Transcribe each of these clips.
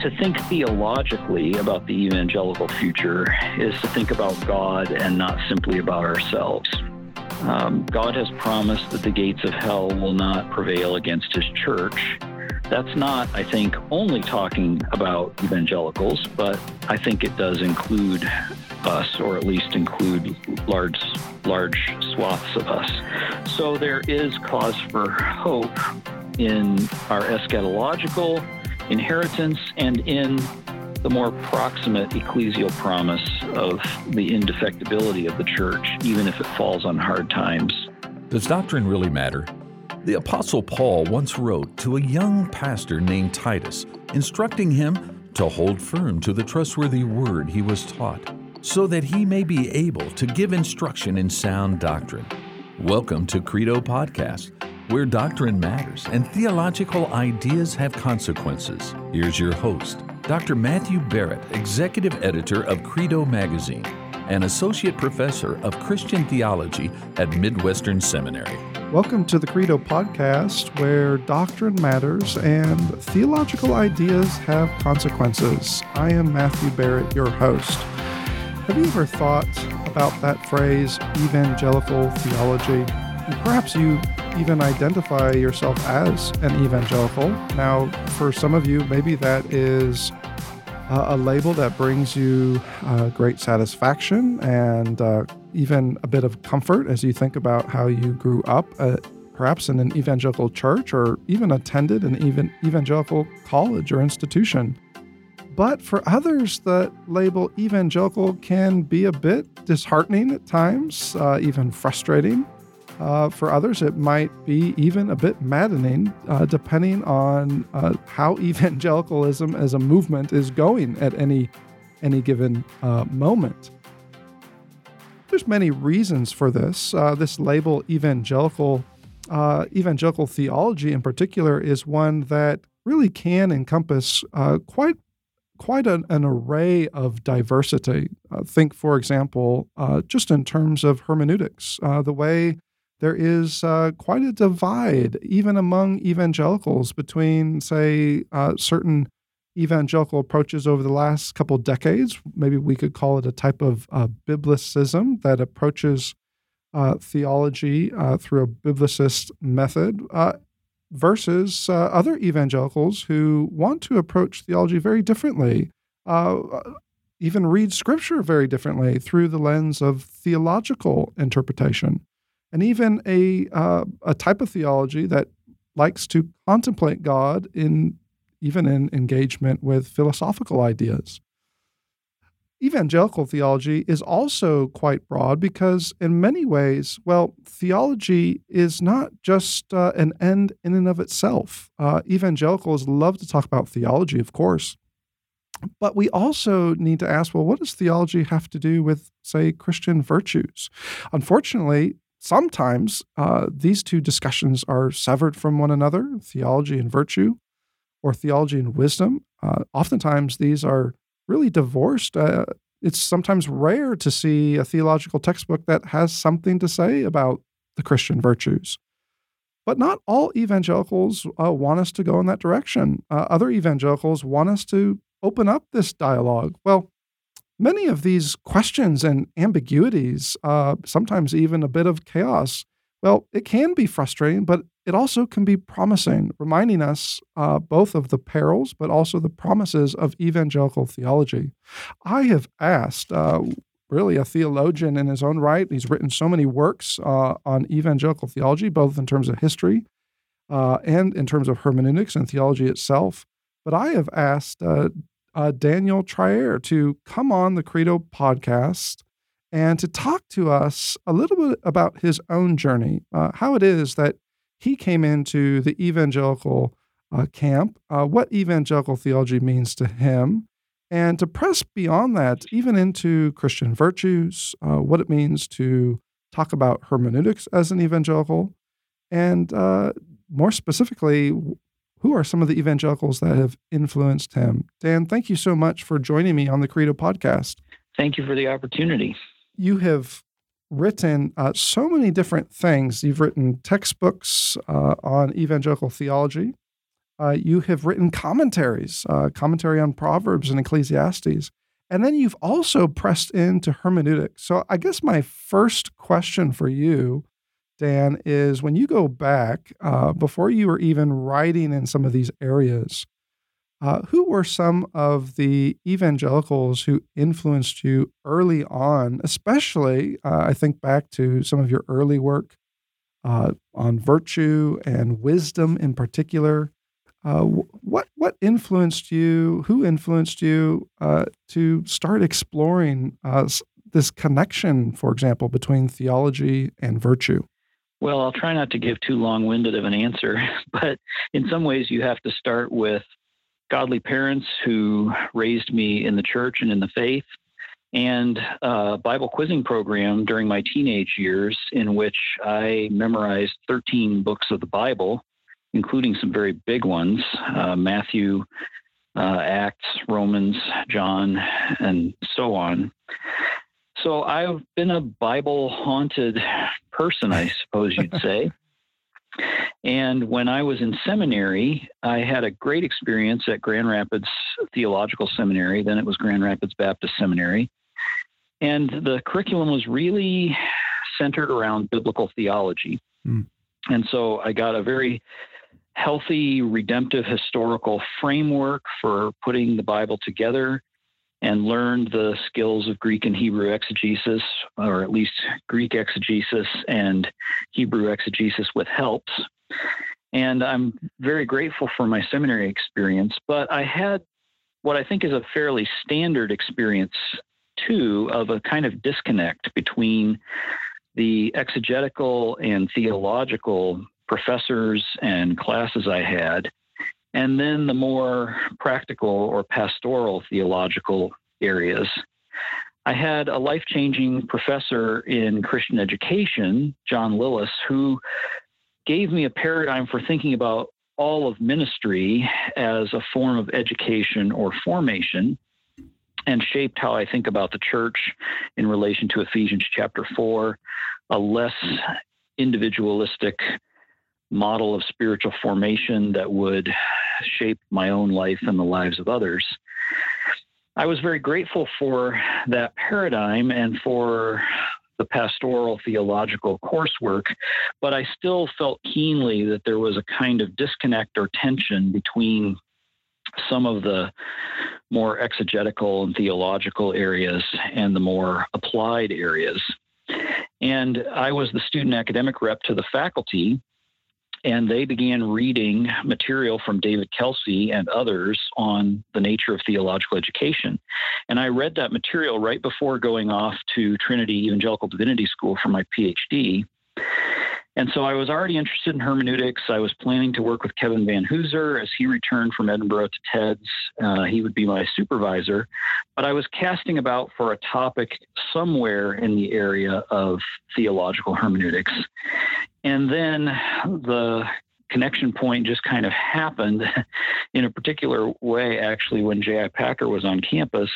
To think theologically about the evangelical future is to think about God and not simply about ourselves. Um, God has promised that the gates of hell will not prevail against his church. That's not, I think, only talking about evangelicals, but I think it does include us, or at least include large, large swaths of us. So there is cause for hope in our eschatological inheritance and in the more proximate ecclesial promise of the indefectibility of the church, even if it falls on hard times. Does doctrine really matter? The Apostle Paul once wrote to a young pastor named Titus, instructing him to hold firm to the trustworthy word he was taught, so that he may be able to give instruction in sound doctrine. Welcome to Credo Podcast where doctrine matters and theological ideas have consequences. Here's your host, Dr. Matthew Barrett, Executive Editor of Credo Magazine and Associate Professor of Christian Theology at Midwestern Seminary. Welcome to the Credo Podcast, where doctrine matters and theological ideas have consequences. I am Matthew Barrett, your host. Have you ever thought about that phrase, evangelical theology? And perhaps you even identify yourself as an evangelical. Now, for some of you, maybe that is uh, a label that brings you uh, great satisfaction and uh, even a bit of comfort as you think about how you grew up, uh, perhaps in an evangelical church or even attended an even evangelical college or institution. But for others, the label evangelical can be a bit disheartening at times, uh, even frustrating. Uh, for others, it might be even a bit maddening, uh, depending on uh, how evangelicalism as a movement is going at any any given uh, moment. There's many reasons for this. Uh, this label, evangelical, uh, evangelical theology in particular, is one that really can encompass quite quite an, an, array of diversity. Uh, think, for example, uh, just in terms of hermeneutics, uh, the way there is uh, quite a divide, even among evangelicals, between, say, uh, certain evangelical approaches over the last couple decades. Maybe we could call it a type of biblicism that approaches uh, theology uh, through a biblicist method, uh, versus other evangelicals who want to approach theology very differently. even read scripture very differently through the lens of theological interpretation and even a uh, a type of theology that likes to contemplate God in even in engagement with philosophical ideas. Evangelical theology is also quite broad because, in many ways, well, theology is not just uh, an end in and of itself. Uh, evangelicals love to talk about theology, of course, but we also need to ask well, what does theology have to do with, say, Christian virtues? Unfortunately, Sometimes uh, these two discussions are severed from one another theology and virtue, or theology and wisdom. Uh, oftentimes, these are really divorced. Uh, it's sometimes rare to see a theological textbook that has something to say about the Christian virtues. But not all evangelicals uh, want us to go in that direction. Uh, other evangelicals want us to open up this dialogue. Well, many of these questions and ambiguities, uh, sometimes even a bit of chaos, well, it can be frustrating, but it also can be promising, reminding us uh, both of the perils, but also the promises of evangelical theology. I have asked, uh, really, a theologian in his own right, he's written so many works uh, on evangelical theology, both in terms of history uh, and in terms of hermeneutics and theology itself. But I have asked uh, uh, Daniel Treier to come on the Credo podcast and to talk to us a little bit about his own journey, uh, how it is that he came into the evangelical uh, camp, uh, what evangelical theology means to him, and to press beyond that, even into Christian virtues, uh, what it means to talk about hermeneutics as an evangelical, and uh, more specifically, who are some of the evangelicals that have influenced him? Dan, thank you so much for joining me on the Credo podcast. Thank you for the opportunity. You have written uh, so many different things. You've written textbooks uh, on evangelical theology. Uh, you have written commentaries, uh, commentary on Proverbs and Ecclesiastes. And then you've also pressed into hermeneutics. So I guess my first question for you, Dan, is when you go back, uh, before you were even writing in some of these areas, uh, who were some of the evangelicals who influenced you early on? Especially, uh, I think back to some of your early work uh, on virtue and wisdom in particular. Uh, what what influenced you? Who influenced you uh, to start exploring this connection, for example, between theology and virtue? Well, I'll try not to give too long-winded of an answer, but in some ways, you have to start with godly parents who raised me in the church and in the faith, and a Bible quizzing program during my teenage years in which I memorized 13 books of the Bible, including some very big ones uh, Matthew, uh, Acts, Romans, John, and so on. So I've been a Bible haunted person, I suppose you'd say. And when I was in seminary, I had a great experience at Grand Rapids Theological Seminary. Then it was Grand Rapids Baptist Seminary. And the curriculum was really centered around biblical theology. Mm. And so I got a very healthy, redemptive, historical framework for putting the Bible together and learned the skills of Greek and Hebrew exegesis, or at least Greek exegesis and Hebrew exegesis with helps. And I'm very grateful for my seminary experience, but I had what I think is a fairly standard experience too of a kind of disconnect between the exegetical and theological professors and classes I had and then the more practical or pastoral theological areas. I had a life changing professor in Christian education, John Lillis, who gave me a paradigm for thinking about all of ministry as a form of education or formation and shaped how I think about the church in relation to Ephesians chapter 4, a less individualistic model of spiritual formation that would shape my own life and the lives of others. I was very grateful for that paradigm and for the pastoral theological coursework, but I still felt keenly that there was a kind of disconnect or tension between some of the more exegetical and theological areas and the more applied areas. And I was the student academic rep to the faculty and they began reading material from David Kelsey and others on the nature of theological education. And I read that material right before going off to Trinity Evangelical Divinity School for my PhD. And so I was already interested in hermeneutics. I was planning to work with Kevin Vanhoozer as he returned from Edinburgh to TEDS. Uh, he would be my supervisor. But I was casting about for a topic somewhere in the area of theological hermeneutics. And then the connection point just kind of happened in a particular way, actually, when J.I. Packer was on campus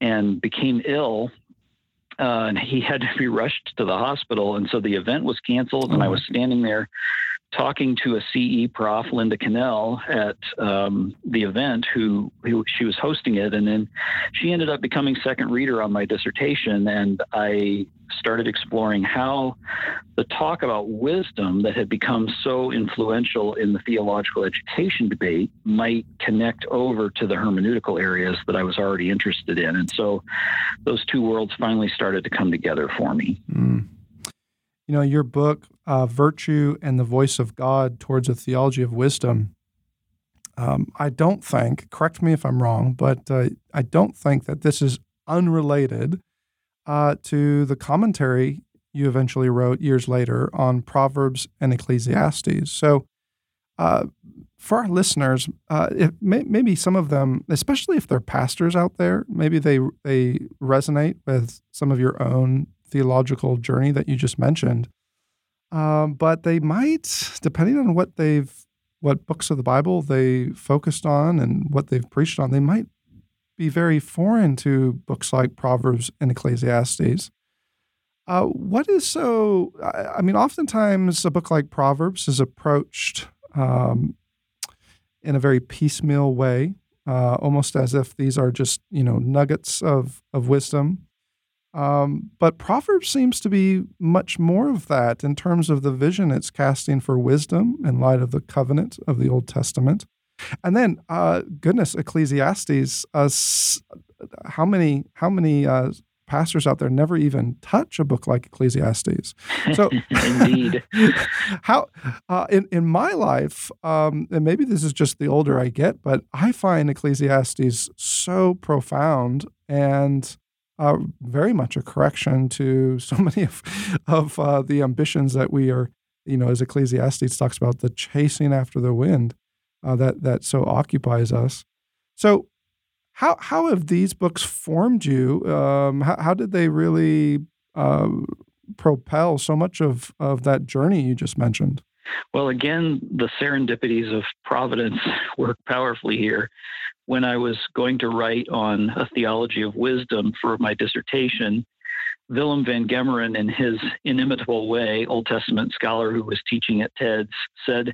and became ill. Uh, and he had to be rushed to the hospital. And so the event was canceled, and I was standing there talking to a CE prof, Linda Cannell, at um, the event, who, who she was hosting it, and then she ended up becoming second reader on my dissertation, and I started exploring how the talk about wisdom that had become so influential in the theological education debate might connect over to the hermeneutical areas that I was already interested in, and so those two worlds finally started to come together for me. Mm. You know, your book, uh, Virtue and the Voice of God Towards a Theology of Wisdom, um, I don't think, correct me if I'm wrong, but uh, I don't think that this is unrelated uh, to the commentary you eventually wrote years later on Proverbs and Ecclesiastes. So, uh, for our listeners, uh, if may, maybe some of them, especially if they're pastors out there, maybe they they resonate with some of your own theological journey that you just mentioned. Um, but they might, depending on what they've, what books of the Bible they focused on and what they've preached on, they might be very foreign to books like Proverbs and Ecclesiastes. Uh, what is so? I mean, oftentimes a book like Proverbs is approached um, in a very piecemeal way, uh, almost as if these are just you know nuggets of of wisdom. Um, but Proverbs seems to be much more of that in terms of the vision it's casting for wisdom in light of the covenant of the Old Testament. And then, uh, goodness, Ecclesiastes. Uh, how many how many uh, pastors out there never even touch a book like Ecclesiastes. So, indeed, how uh, in in my life, um, and maybe this is just the older I get, but I find Ecclesiastes so profound and. Uh, very much a correction to so many of of uh, the ambitions that we are, you know, as Ecclesiastes talks about the chasing after the wind uh, that that so occupies us. So, how how have these books formed you? Um, how, how did they really uh, propel so much of of that journey you just mentioned? Well, again, the serendipities of providence work powerfully here. When I was going to write on a theology of wisdom for my dissertation, Willem van Gemeren, in his inimitable way, Old Testament scholar who was teaching at TEDS, said,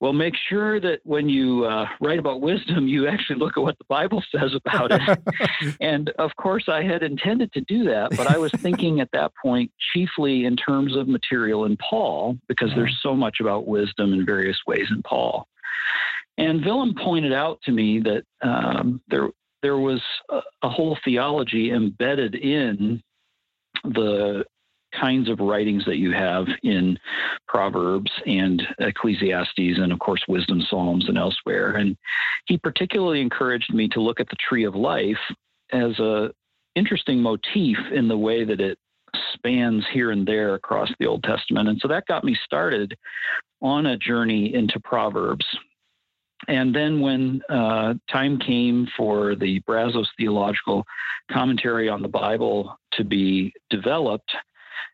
well, make sure that when you uh, write about wisdom, you actually look at what the Bible says about it. and of course, I had intended to do that, but I was thinking at that point chiefly in terms of material in Paul, because there's so much about wisdom in various ways in Paul. And Willem pointed out to me that um, there there was a, a whole theology embedded in the kinds of writings that you have in Proverbs and Ecclesiastes, and of course, Wisdom Psalms and elsewhere. And he particularly encouraged me to look at the tree of life as a interesting motif in the way that it spans here and there across the Old Testament. And so that got me started on a journey into Proverbs. And then when uh, time came for the Brazos Theological Commentary on the Bible to be developed,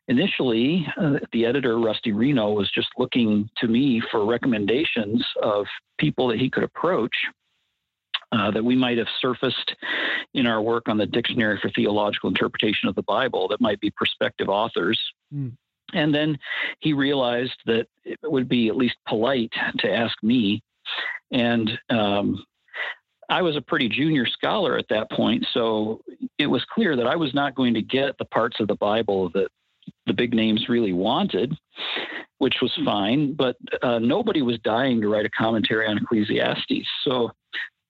initially, uh, the editor, Rusty Reno, was just looking to me for recommendations of people that he could approach uh, that we might have surfaced in our work on the Dictionary for Theological Interpretation of the Bible that might be prospective authors. Mm. And then he realized that it would be at least polite to ask me. And um, I was a pretty junior scholar at that point, so it was clear that I was not going to get the parts of the Bible that the big names really wanted, which was fine. But uh, nobody was dying to write a commentary on Ecclesiastes. So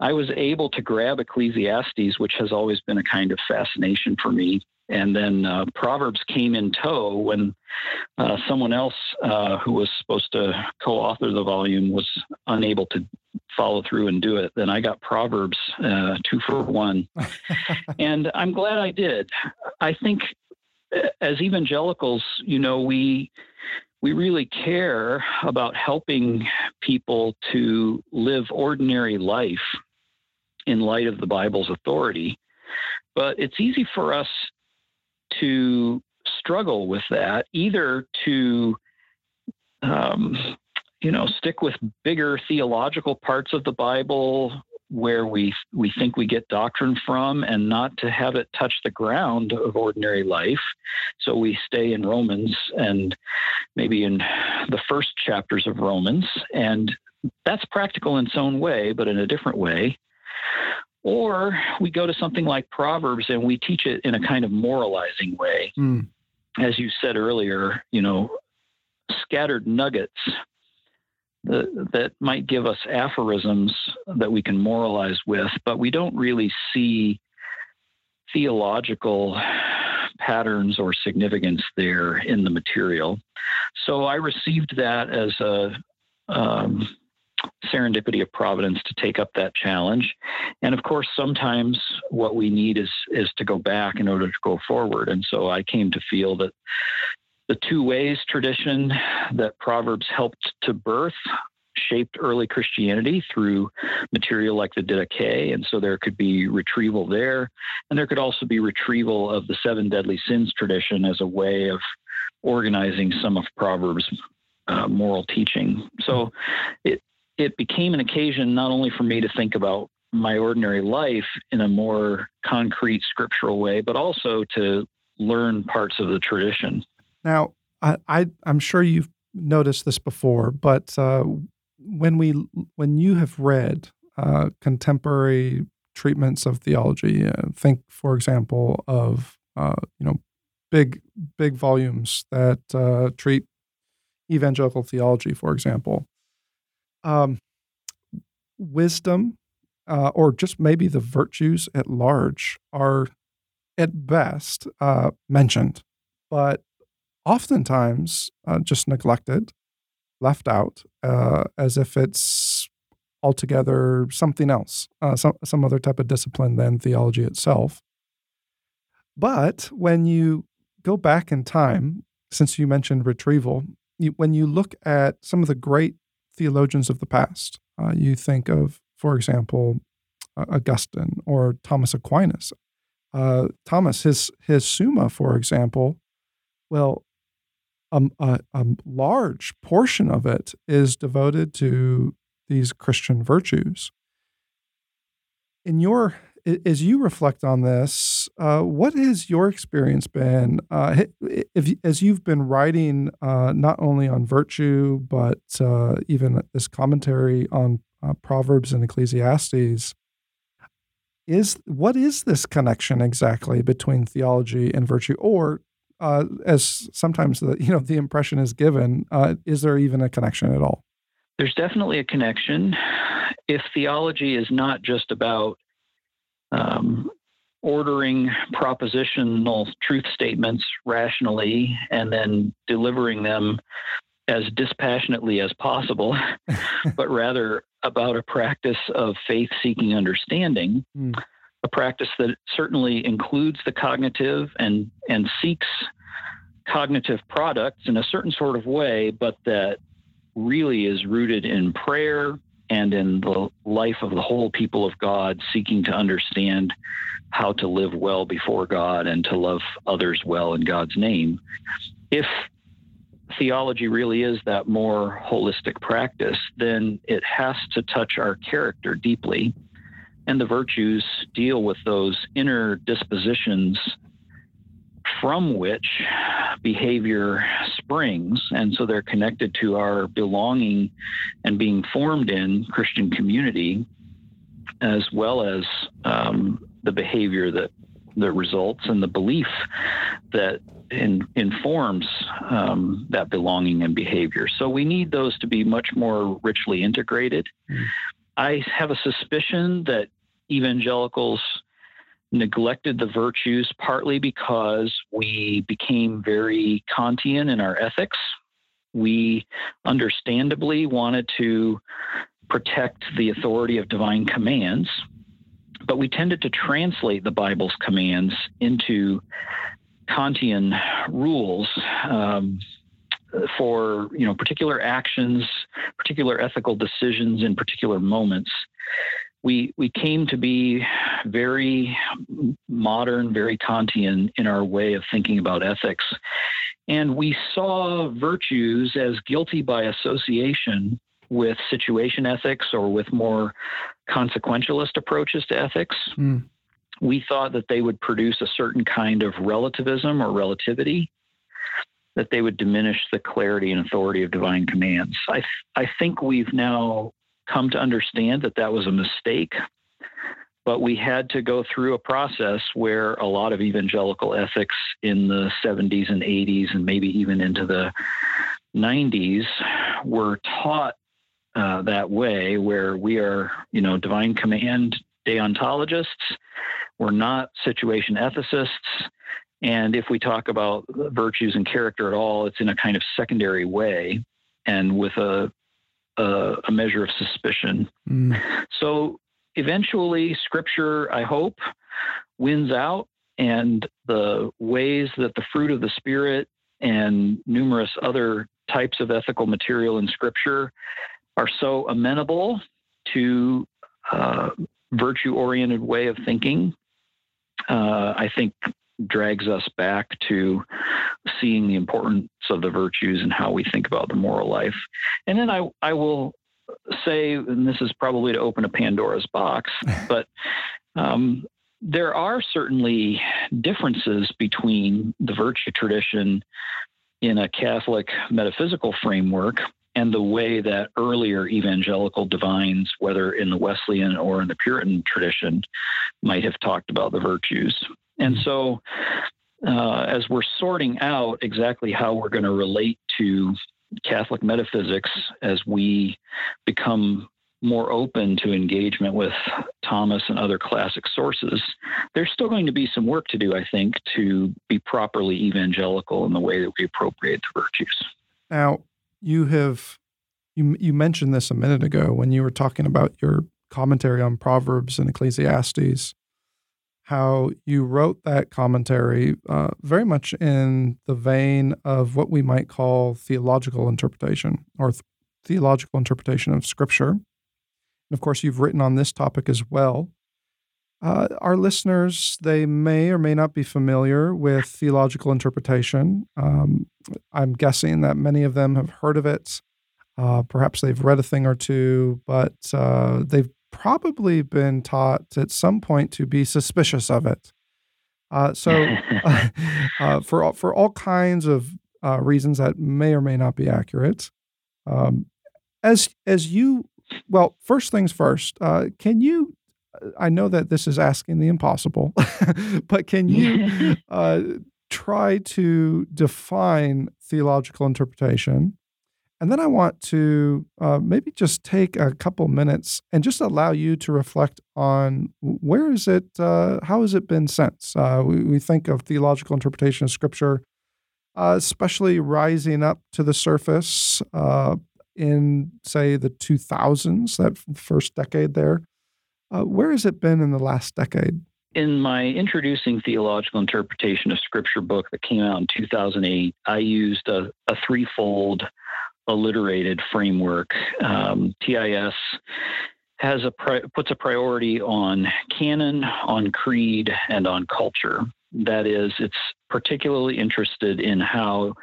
I was able to grab Ecclesiastes, which has always been a kind of fascination for me. And then uh, Proverbs came in tow when uh, someone else uh, who was supposed to co author the volume was unable to follow through and do it. Then I got Proverbs uh, two for one. and I'm glad I did. I think as evangelicals, you know, we we really care about helping people to live ordinary life in light of the Bible's authority. But it's easy for us to struggle with that, either to um, you know stick with bigger theological parts of the Bible where we we think we get doctrine from and not to have it touch the ground of ordinary life. So we stay in romans and maybe in the first chapters of romans. And that's practical in its own way but in a different way or we go to something like proverbs and we teach it in a kind of moralizing way mm. as you said earlier you know scattered nuggets that, that might give us aphorisms that we can moralize with, but we don't really see theological patterns or significance there in the material. So I received that as a um, serendipity of providence to take up that challenge. And of course, sometimes what we need is is to go back in order to go forward. And so I came to feel that the two ways tradition that Proverbs helped to birth shaped early Christianity through material like the Didache, and so there could be retrieval there, and there could also be retrieval of the seven deadly sins tradition as a way of organizing some of Proverbs' uh, moral teaching. So it it became an occasion not only for me to think about my ordinary life in a more concrete scriptural way, but also to learn parts of the tradition. Now, I, I am sure you've noticed this before, but uh, when we when you have read uh, contemporary treatments of theology, uh, think, for example, of uh, you know big big volumes that uh, treat evangelical theology, for example. Um, wisdom, uh, or just maybe the virtues at large, are at best uh, mentioned, but oftentimes uh, just neglected, left out, uh, as if it's altogether something else, uh, some some other type of discipline than theology itself. But when you go back in time, since you mentioned retrieval, you, when you look at some of the great theologians of the past, uh, you think of, for example, uh, Augustine or Thomas Aquinas. Uh, Thomas, his his Summa, for example, well, um, a, a large portion of it is devoted to these Christian virtues. In your as you reflect on this, uh, what has your experience been uh, if, as you've been writing uh, not only on virtue but uh, even this commentary on uh, Proverbs and Ecclesiastes? Is what is this connection exactly between theology and virtue, or uh, as sometimes the you know the impression is given, is there even a connection at all? There's definitely a connection. If theology is not just about um, ordering propositional truth statements rationally and then delivering them as dispassionately as possible, but rather about a practice of faith seeking understanding, mm. a practice that certainly includes the cognitive and, and seeks cognitive products in a certain sort of way, but that really is rooted in prayer and in the life of the whole people of God, seeking to understand how to live well before God and to love others well in God's name. If theology really is that more holistic practice, then it has to touch our character deeply. And the virtues deal with those inner dispositions from which behavior springs. And so they're connected to our belonging and being formed in Christian community, as well as um, the behavior that, that results and the belief that in, informs um, that belonging and behavior. So we need those to be much more richly integrated. Mm. I have a suspicion that evangelicals neglected the virtues partly because we became very Kantian in our ethics. We understandably wanted to protect the authority of divine commands, but we tended to translate the Bible's commands into Kantian rules. Um, for you know particular actions, particular ethical decisions in particular moments, we we came to be very modern, very Kantian in our way of thinking about ethics, and we saw virtues as guilty by association with situation ethics or with more consequentialist approaches to ethics. Mm. We thought that they would produce a certain kind of relativism or relativity that they would diminish the clarity and authority of divine commands. I, I think we've now come to understand that that was a mistake. But we had to go through a process where a lot of evangelical ethics in the 70s and 80s, and maybe even into the 90s, were taught uh, that way, where we are, you know, divine command deontologists. We're not situation ethicists. And if we talk about virtues and character at all, it's in a kind of secondary way and with a a, a measure of suspicion. Mm. So eventually, Scripture, I hope, wins out, and the ways that the fruit of the Spirit and numerous other types of ethical material in Scripture are so amenable to uh, virtue oriented way of thinking. Uh, I think drags us back to seeing the importance of the virtues and how we think about the moral life. And then I, I will say, and this is probably to open a Pandora's box, but um, there are certainly differences between the virtue tradition in a Catholic metaphysical framework and the way that earlier evangelical divines, whether in the Wesleyan or in the Puritan tradition, might have talked about the virtues. And so, uh, as we're sorting out exactly how we're going to relate to Catholic metaphysics as we become more open to engagement with Thomas and other classic sources, there's still going to be some work to do, I think, to be properly evangelical in the way that we appropriate the virtues. Now, you have you you mentioned this a minute ago when you were talking about your commentary on Proverbs and Ecclesiastes, how you wrote that commentary uh, very much in the vein of what we might call theological interpretation or th- theological interpretation of Scripture. And of course, you've written on this topic as well. Uh, our listeners, they may or may not be familiar with theological interpretation. Um, I'm guessing that many of them have heard of it. Uh, perhaps they've read a thing or two, but uh, they've probably been taught at some point to be suspicious of it. Uh, so, uh, for all, for all kinds of uh, reasons that may or may not be accurate, um, as as you well, first things first, can you I know that this is asking the impossible, but can you uh, try to define theological interpretation? And then I want to uh, maybe just take a couple minutes and just allow you to reflect on where is it, uh, how has it been since? Uh, we, we, think of theological interpretation of Scripture, uh, especially rising up to the surface uh, in, say, the 2000s, that first decade there. Uh, where has it been in the last decade? In my Introducing Theological Interpretation of Scripture book that came out in 2008, I used a, a threefold alliterated framework. Um, TIS has a pri- puts a priority on canon, on creed, and on culture. That is, it's particularly interested in how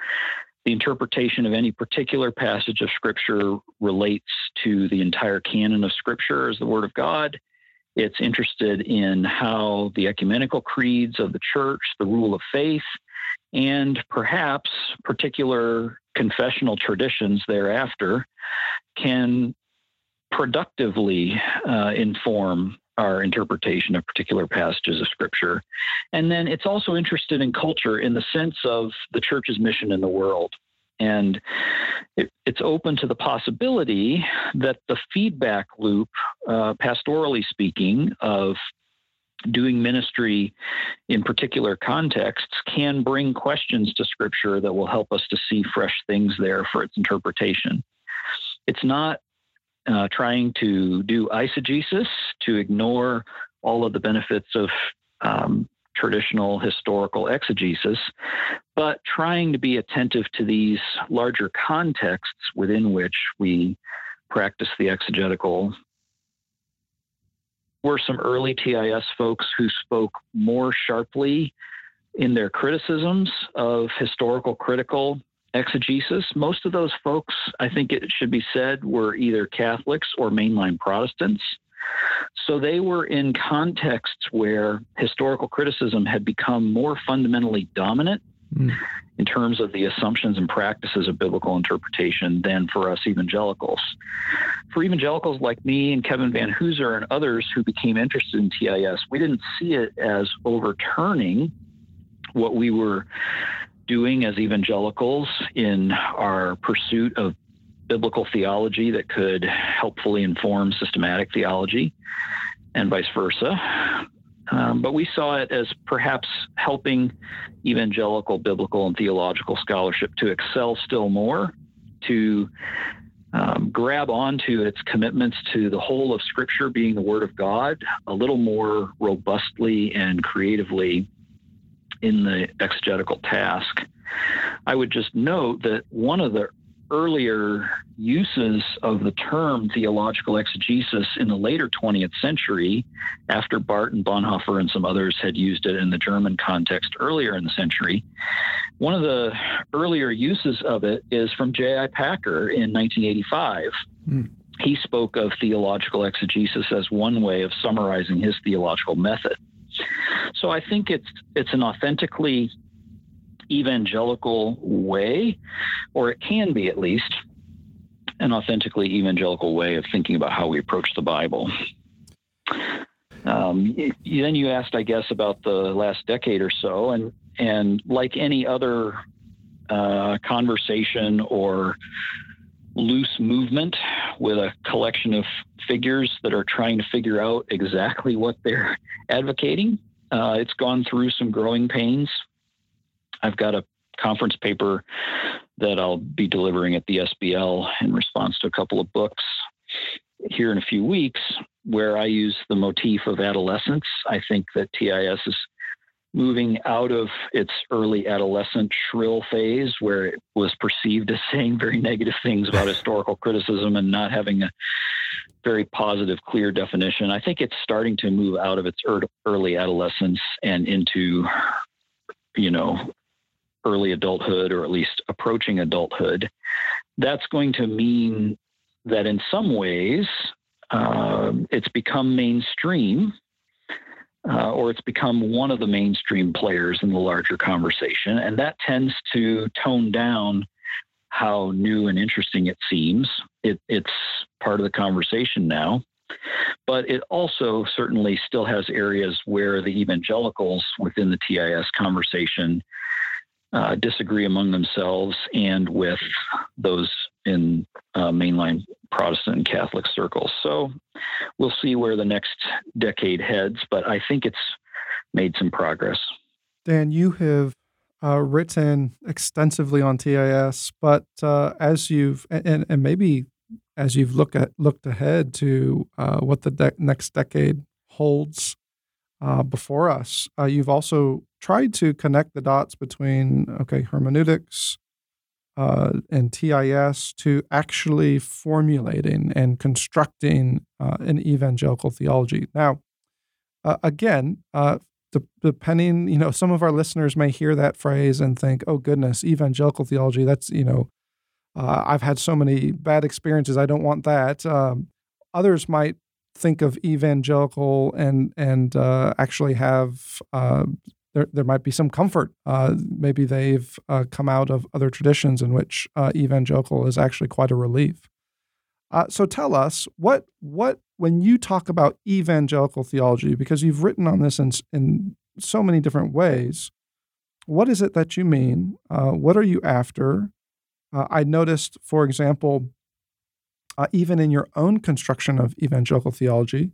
the interpretation of any particular passage of Scripture relates to the entire canon of Scripture as the Word of God, it's interested in how the ecumenical creeds of the church, the rule of faith, and perhaps particular confessional traditions thereafter can productively uh, inform our interpretation of particular passages of scripture. And then it's also interested in culture in the sense of the church's mission in the world. And it, it's open to the possibility that the feedback loop, uh, pastorally speaking, of doing ministry in particular contexts can bring questions to Scripture that will help us to see fresh things there for its interpretation. It's not uh, trying to do eisegesis to ignore all of the benefits of um, traditional historical exegesis, but trying to be attentive to these larger contexts within which we practice the exegetical. Were some early TIS folks who spoke more sharply in their criticisms of historical critical exegesis. Most of those folks, I think it should be said, were either Catholics or mainline Protestants. So they were in contexts where historical criticism had become more fundamentally dominant mm. in terms of the assumptions and practices of biblical interpretation than for us evangelicals. For evangelicals like me and Kevin Vanhoozer and others who became interested in TIS, we didn't see it as overturning what we were doing as evangelicals in our pursuit of biblical theology that could helpfully inform systematic theology and vice versa. Um, but we saw it as perhaps helping evangelical biblical and theological scholarship to excel still more, to um, grab onto its commitments to the whole of Scripture being the Word of God a little more robustly and creatively in the exegetical task. I would just note that one of the earlier uses of the term theological exegesis in the later 20th century, after Barth, and Bonhoeffer, and some others had used it in the German context earlier in the century. One of the earlier uses of it is from J.I. Packer in 1985. Mm. He spoke of theological exegesis as one way of summarizing his theological method. So I think it's it's an authentically evangelical way, or it can be at least, an authentically evangelical way of thinking about how we approach the Bible. Um, then you asked, I guess, about the last decade or so, and and like any other uh, conversation or loose movement with a collection of figures that are trying to figure out exactly what they're advocating. Uh, it's gone through some growing pains. I've got a conference paper that I'll be delivering at the SBL in response to a couple of books here in a few weeks where I use the motif of adolescence. I think that TIS is moving out of its early adolescent shrill phase where it was perceived as saying very negative things about historical criticism and not having a very positive, clear definition. I think it's starting to move out of its early adolescence and into, you know, early adulthood or at least approaching adulthood. That's going to mean that in some ways uh, it's become mainstream uh, or it's become one of the mainstream players in the larger conversation. And that tends to tone down how new and interesting it seems. It, it's part of the conversation now. But it also certainly still has areas where the evangelicals within the TIS conversation uh, disagree among themselves and with those in uh, mainline Protestant and Catholic circles. So we'll see where the next decade heads, but I think it's made some progress. Dan, you have uh, written extensively on TIS, but uh, as you've and, and maybe as you've looked at looked ahead to uh, what the de- next decade holds before us, you've also tried to connect the dots between okay hermeneutics, uh, and TIS to actually formulating and constructing uh, an evangelical theology. Now, uh, again, uh, depending, you know, some of our listeners may hear that phrase and think, "Oh goodness, evangelical theology. That's you know, uh, I've had so many bad experiences. I don't want that." Um, others might think of evangelical and and uh, actually have there, there might be some comfort. Uh, maybe they've uh, come out of other traditions in which uh, evangelical is actually quite a relief. Uh, so tell us what what when you talk about evangelical theology, because you've written on this in in so many different ways. What is it that you mean? Uh, what are you after? Uh, I noticed, for example, even in your own construction of evangelical theology,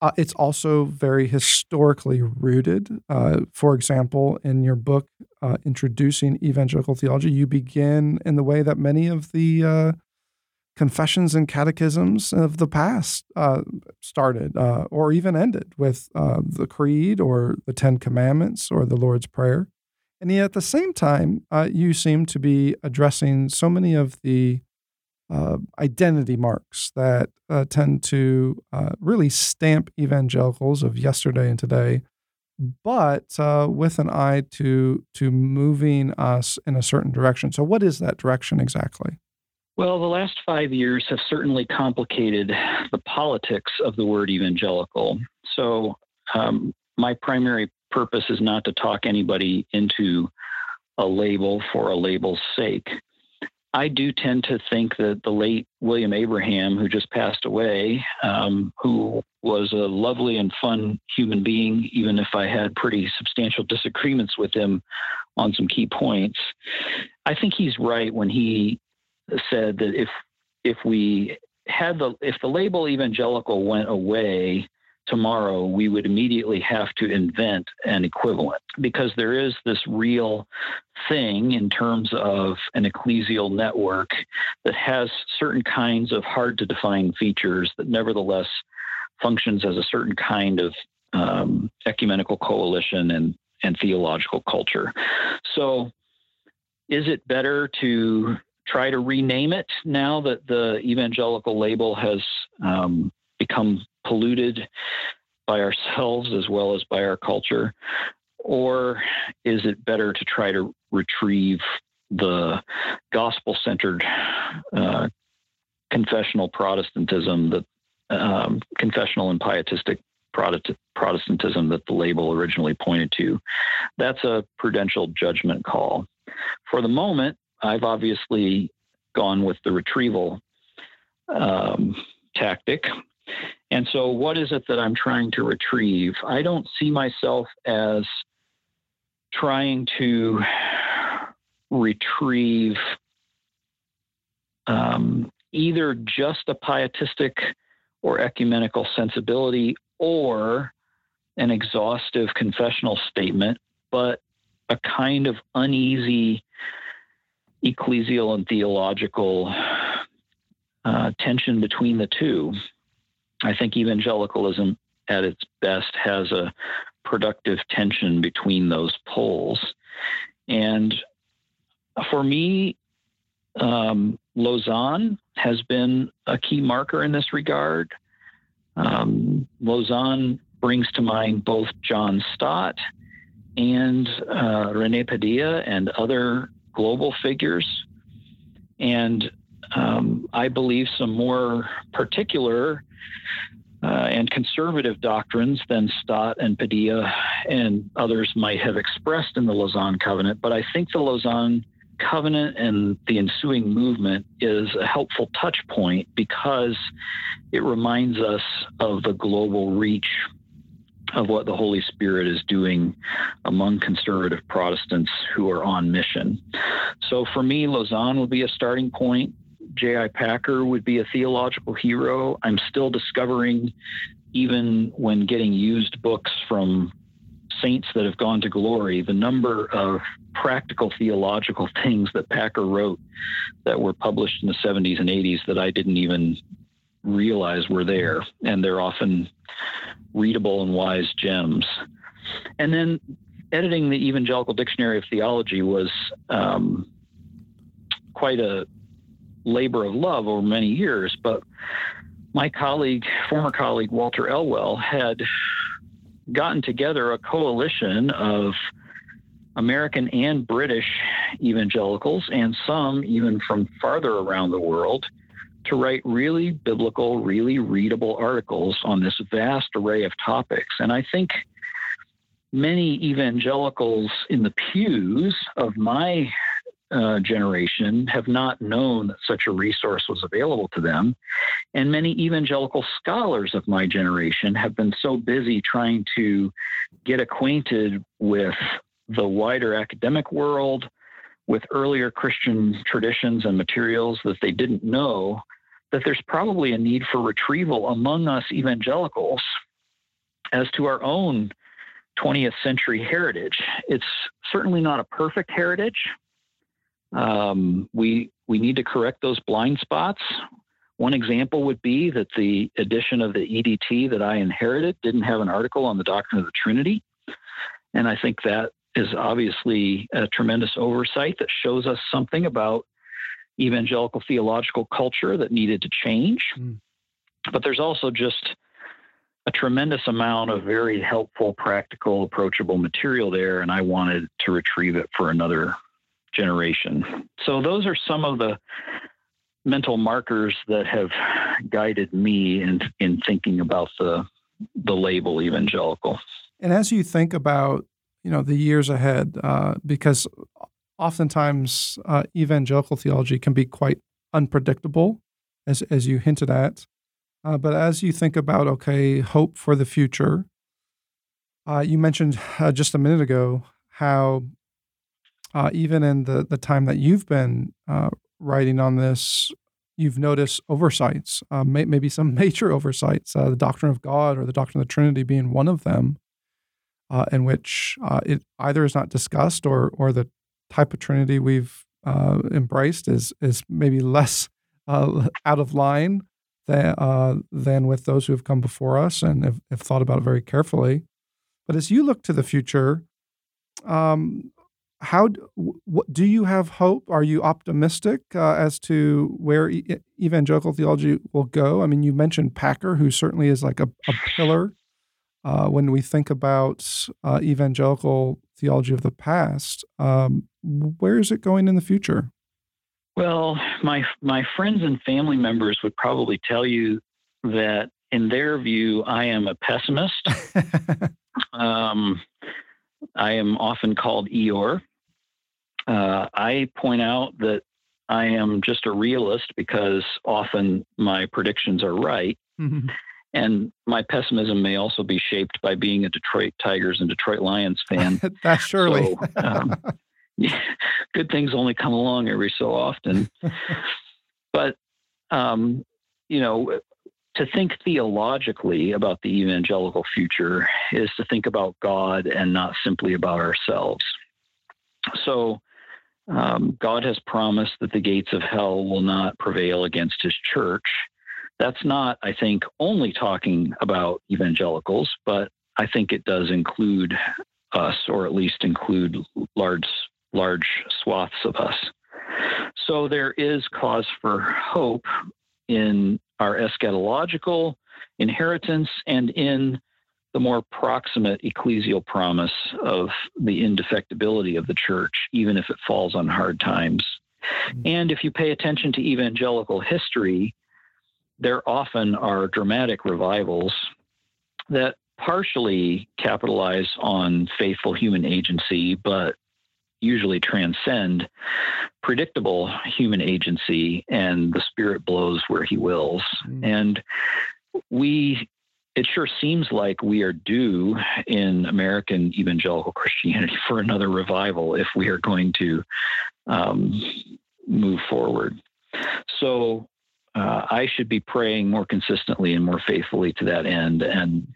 uh, it's also very historically rooted. Uh, for example, in your book, uh, Introducing Evangelical Theology, you begin in the way that many of the uh, confessions and catechisms of the past uh, started uh, or even ended with the Creed or the Ten Commandments or the Lord's Prayer. And yet at the same time, you seem to be addressing so many of the uh, identity marks that uh, tend to uh, really stamp evangelicals of yesterday and today, but uh, with an eye to to moving us in a certain direction. So, what is that direction exactly? Well, the last five years have certainly complicated the politics of the word evangelical. So, um, my primary purpose is not to talk anybody into a label for a label's sake. I do tend to think that the late William Abraham, who just passed away, um, who was a lovely and fun human being, even if I had pretty substantial disagreements with him on some key points, I think he's right when he said that if if we had the if the label evangelical went away, tomorrow, we would immediately have to invent an equivalent because there is this real thing in terms of an ecclesial network that has certain kinds of hard to define features that nevertheless functions as a certain kind of um, ecumenical coalition and, and theological culture. So, is it better to try to rename it now that the evangelical label has um, become polluted by ourselves as well as by our culture? Or is it better to try to retrieve the gospel centered uh, confessional Protestantism, that um, confessional and pietistic Protestantism that the label originally pointed to? That's a prudential judgment call. For the moment, I've obviously gone with the retrieval um, tactic. And so, what is it that I'm trying to retrieve? I don't see myself as trying to retrieve um, either just a pietistic or ecumenical sensibility or an exhaustive confessional statement, but a kind of uneasy ecclesial and theological uh, tension between the two. I think evangelicalism at its best has a productive tension between those poles. And for me, um, Lausanne has been a key marker in this regard. Um, Lausanne brings to mind both John Stott and uh, Rene Padilla and other global figures. And um, I believe some more particular uh, and conservative doctrines than Stott and Padilla and others might have expressed in the Lausanne Covenant. But I think the Lausanne Covenant and the ensuing movement is a helpful touch point because it reminds us of the global reach of what the Holy Spirit is doing among conservative Protestants who are on mission. So for me, Lausanne would be a starting point. J.I. Packer would be a theological hero. I'm still discovering, even when getting used books from saints that have gone to glory, the number of practical theological things that Packer wrote that were published in the 70s and 80s that I didn't even realize were there. And they're often readable and wise gems. And then editing the Evangelical Dictionary of Theology was um, quite a labor of love over many years. But my colleague, former colleague Walter Elwell, had gotten together a coalition of American and British evangelicals, and some even from farther around the world, to write really biblical, really readable articles on this vast array of topics. And I think many evangelicals in the pews of my uh, generation have not known that such a resource was available to them. And many evangelical scholars of my generation have been so busy trying to get acquainted with the wider academic world, with earlier Christian traditions and materials that they didn't know that there's probably a need for retrieval among us evangelicals as to our own 20th century heritage. It's certainly not a perfect heritage. Um, we we need to correct those blind spots. One example would be that the edition of the EDT that I inherited didn't have an article on the doctrine of the Trinity, and I think that is obviously a tremendous oversight that shows us something about evangelical theological culture that needed to change. Mm. But there's also just a tremendous amount of very helpful, practical, approachable material there, and I wanted to retrieve it for another generation. So those are some of the mental markers that have guided me in in thinking about the the label evangelical. And as you think about you know the years ahead, uh, because oftentimes uh, evangelical theology can be quite unpredictable, as as you hinted at. Uh, but as you think about okay, hope for the future, uh, you mentioned uh, just a minute ago how uh, even in the the time that you've been uh, writing on this, you've noticed oversights, may, maybe some major oversights, the doctrine of God or the doctrine of the Trinity being one of them. in which it either is not discussed or or the type of Trinity we've uh, embraced is is maybe less uh, out of line than uh, than with those who have come before us and have, have, thought about it very carefully. But as you look to the future, um, how what, do you have hope? Are you optimistic uh, as to where e- evangelical theology will go? I mean, you mentioned Packer, who certainly is like a, a pillar uh, when we think about uh, evangelical theology of the past. Um, where is it going in the future? Well, my my friends and family members would probably tell you that in their view, I am a pessimist. um, I am often called Eeyore. Uh, I point out that I am just a realist because often my predictions are right. Mm-hmm. And my pessimism may also be shaped by being a Detroit Tigers and Detroit Lions fan. That's surely. So, um, yeah, good things only come along every so often. but, um, you know, to think theologically about the evangelical future is to think about God and not simply about ourselves. So, um, God has promised that the gates of hell will not prevail against his church. That's not, I think, only talking about evangelicals, but I think it does include us, or at least include large, large swaths of us. So there is cause for hope in our eschatological inheritance and in the more proximate ecclesial promise of the indefectibility of the church, even if it falls on hard times. Mm-hmm. And if you pay attention to evangelical history, there often are dramatic revivals that partially capitalize on faithful human agency, but usually transcend predictable human agency and the spirit blows where he wills. Mm. And we it sure seems like we are due in American evangelical Christianity for another revival if we are going to um, move forward. So uh, I should be praying more consistently and more faithfully to that end. And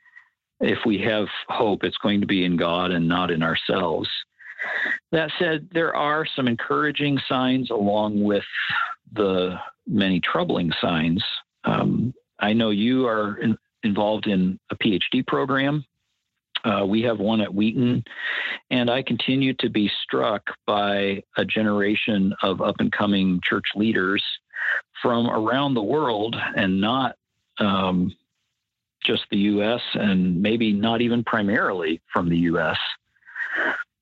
if we have hope, it's going to be in God and not in ourselves. That said, there are some encouraging signs along with the many troubling signs. Um, I know you are involved in a PhD program. Uh, we have one at Wheaton, and I continue to be struck by a generation of up and coming church leaders from around the world and not um, just the U.S. and maybe not even primarily from the U.S.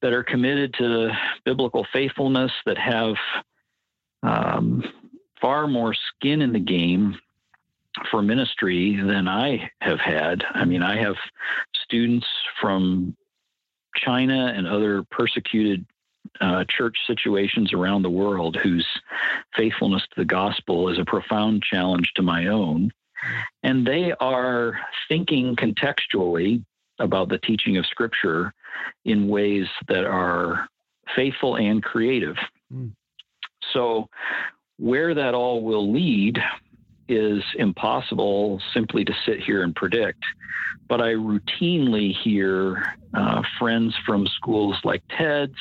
that are committed to biblical faithfulness, that have um, far more skin in the game for ministry than I have had. I mean, I have students from China and other persecuted uh, church situations around the world whose faithfulness to the gospel is a profound challenge to my own. And they are thinking contextually about the teaching of Scripture in ways that are faithful and creative. Mm. So, where that all will lead is impossible simply to sit here and predict. But I routinely hear uh, friends from schools like TEDS,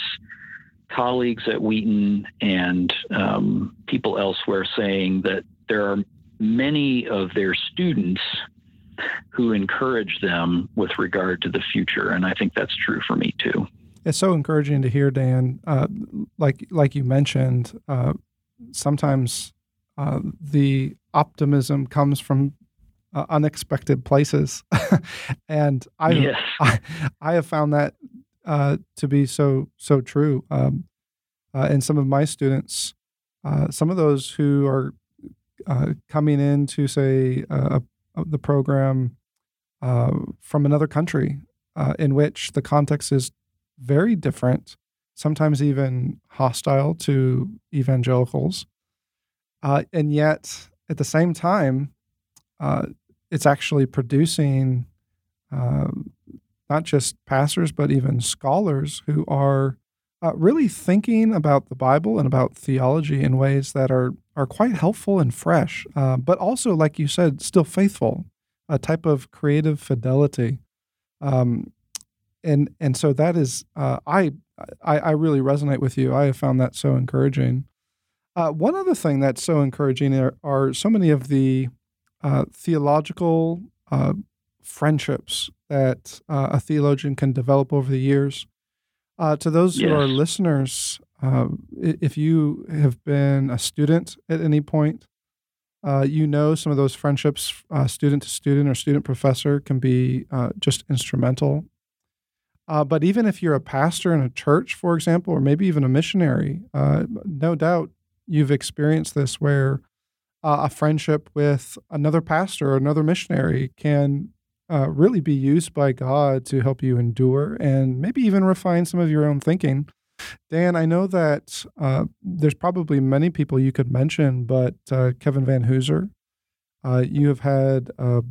colleagues at Wheaton, and um, people elsewhere saying that there are many of their students who encourage them with regard to the future. And I think that's true for me too. It's so encouraging to hear, Dan. Uh, like like you mentioned, uh, sometimes uh, the optimism comes from uh, unexpected places, and I, yes. I, I have found that uh, to be so so true. Um, uh, and some of my students, uh, some of those who are uh, coming in to say the program from another country, in which the context is very different, sometimes even hostile to evangelicals. Uh, and yet, at the same time, uh, it's actually producing uh, not just pastors, but even scholars who are uh, really thinking about the Bible and about theology in ways that are, are quite helpful and fresh, uh, but also, like you said, still faithful, a type of creative fidelity. Um, and, and so that is, uh, I, I, I really resonate with you. I have found that so encouraging. Uh, one other thing that's so encouraging are, are so many of the uh, theological uh, friendships that uh, a theologian can develop over the years. Uh, to those yes. who are listeners, uh, if you have been a student at any point, you know some of those friendships, student to student or student professor, can be just instrumental. but even if you're a pastor in a church, for example, or maybe even a missionary, no doubt you've experienced this where uh, a friendship with another pastor or another missionary can uh, really be used by God to help you endure and maybe even refine some of your own thinking. Dan, I know that uh, there's probably many people you could mention, but uh, Kevin Vanhoozer, uh, you have had uh,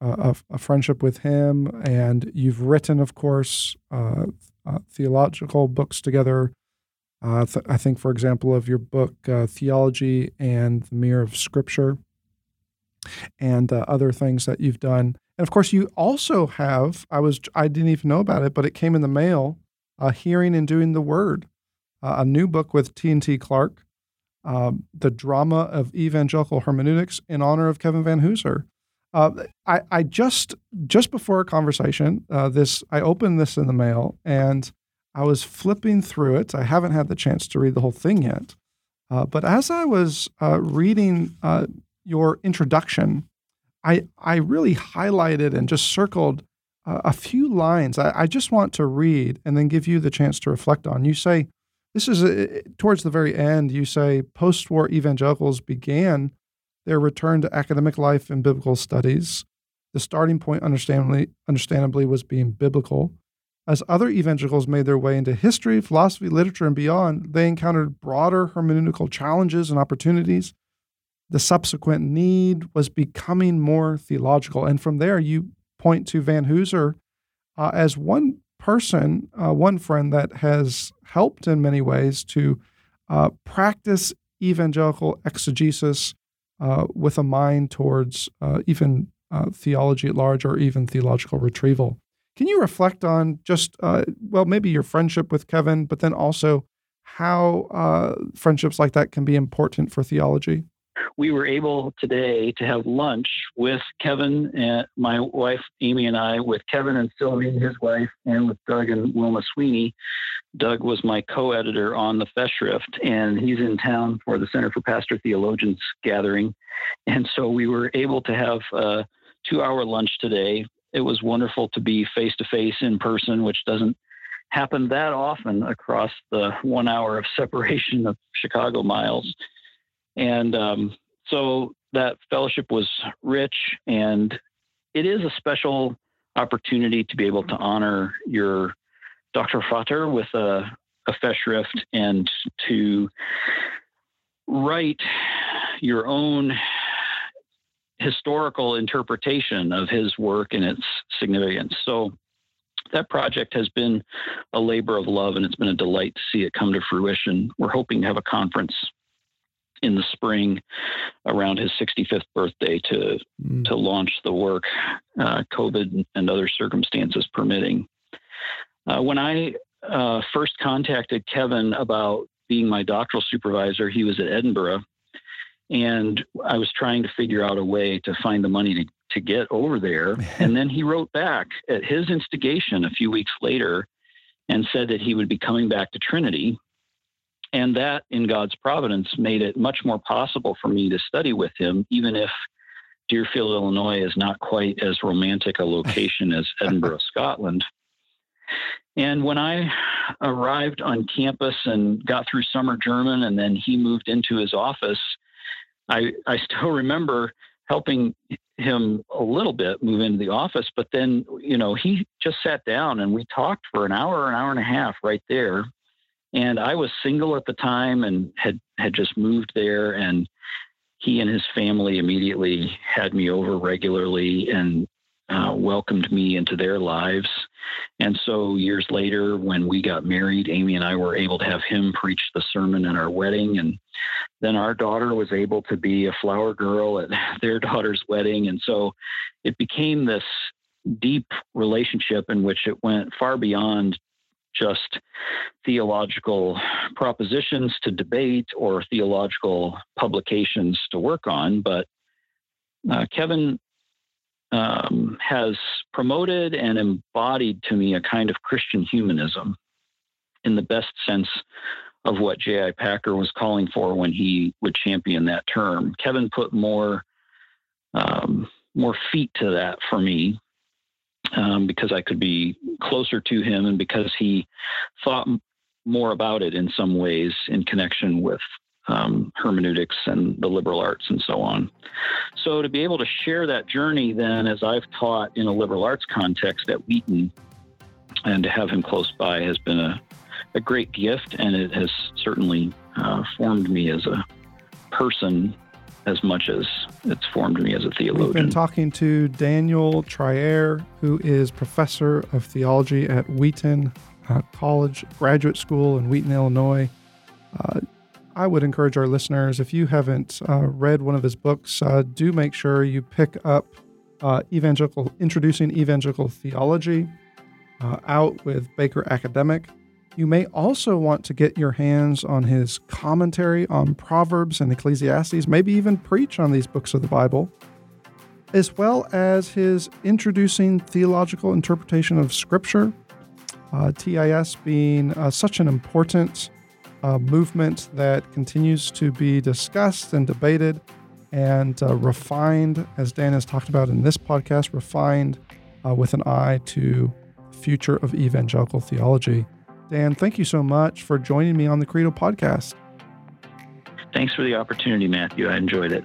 a, a, friendship with him, and you've written, of course, uh, theological books together. Th- I think, for example, of your book, Theology and the Mirror of Scripture, and other things that you've done. And of course, you also have, I was, I didn't even know about it, but it came in the mail uh, Hearing and Doing the Word, uh, a new book with T&T Clark, um, The Drama of Evangelical Hermeneutics in honor of Kevin Vanhoozer. Uh, I, I just just before our conversation, uh, this I opened this in the mail and I was flipping through it. I haven't had the chance to read the whole thing yet, uh, but as I was uh, reading uh, your introduction, I I really highlighted and just circled a few lines I, I, just want to read and then give you the chance to reflect on. You say, this is a, towards the very end, you say post war evangelicals began their return to academic life and biblical studies. The starting point, understandably, understandably, was being biblical. As other evangelicals made their way into history, philosophy, literature, and beyond, they encountered broader hermeneutical challenges and opportunities. The subsequent need was becoming more theological. And from there, you point to Vanhoozer uh, as one person, uh, one friend that has helped in many ways to uh, practice evangelical exegesis uh, with a mind towards uh, even uh, theology at large or even theological retrieval. Can you reflect on just, uh, well, maybe your friendship with Kevin, but then also how uh, friendships like that can be important for theology? we were able today to have lunch with Kevin and my wife Amy and I, with Kevin and Sylvie, his wife, and with Doug and Wilma Sweeney. Doug was my co-editor on the Festschrift, and he's in town for the Center for Pastor Theologians gathering, and so we were able to have uh, a two-hour lunch today. It was wonderful to be face to face in person, which doesn't happen that often across the one hour of separation of Chicago miles. And um, so that fellowship was rich, and it is a special opportunity to be able to honor your Doktorvater with a, a Festschrift and to write your own historical interpretation of his work and its significance. So that project has been a labor of love and it's been a delight to see it come to fruition. We're hoping to have a conference in the spring around his 65th birthday to mm. to launch the work, uh, COVID and other circumstances permitting. Uh, when I uh, first contacted Kevin about being my doctoral supervisor, he was at Edinburgh, and I was trying to figure out a way to find the money to to get over there. and then he wrote back at his instigation a few weeks later and said that he would be coming back to Trinity and that, in God's providence, made it much more possible for me to study with him, even if Deerfield, Illinois is not quite as romantic a location as Edinburgh, Scotland. And when I arrived on campus and got through summer German, and then he moved into his office, I, I still remember helping him a little bit move into the office. But then, you know, he just sat down and we talked for an hour, an hour and a half right there. And I was single at the time and had had just moved there and he and his family immediately had me over regularly and uh, welcomed me into their lives. And so years later, when we got married, Amy and I were able to have him preach the sermon at our wedding. And then our daughter was able to be a flower girl at their daughter's wedding. And so it became this deep relationship in which it went far beyond just theological propositions to debate or theological publications to work on, but uh, Kevin um, has promoted and embodied to me a kind of Christian humanism in the best sense of what J.I. Packer was calling for when he would champion that term. Kevin put more um, more feet to that for me um, because I could be closer to him and because he thought more about it in some ways in connection with um, hermeneutics and the liberal arts and so on. So to be able to share that journey then, as I've taught in a liberal arts context at Wheaton, and to have him close by has been a a great gift, and it has certainly uh, formed me as a person as much as it's formed me as a theologian. We've been talking to Daniel Treier, who is professor of theology at Wheaton uh, College Graduate School in Wheaton, Illinois. Uh, I would encourage our listeners, if you haven't uh, read one of his books, uh, do make sure you pick up uh, Evangelical Introducing Evangelical Theology uh, out with Baker Academic. You may also want to get your hands on his commentary on Proverbs and Ecclesiastes, maybe even preach on these books of the Bible, as well as his Introducing Theological Interpretation of Scripture, uh, TIS being uh, such an important uh, movement that continues to be discussed and debated and uh, refined, as Dan has talked about in this podcast, refined uh, with an eye to the future of evangelical theology. Dan, thank you so much for joining me on the Credo podcast. Thanks for the opportunity, Matthew. I enjoyed it.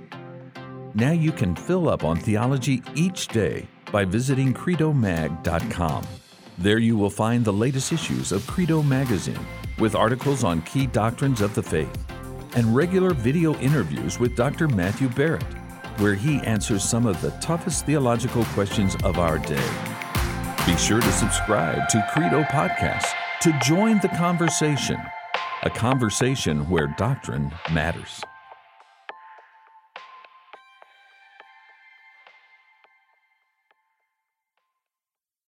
Now you can fill up on theology each day by visiting credomag.com. There you will find the latest issues of Credo Magazine with articles on key doctrines of the faith and regular video interviews with Dr. Matthew Barrett, where he answers some of the toughest theological questions of our day. Be sure to subscribe to Credo Podcast to join the conversation, a conversation where doctrine matters.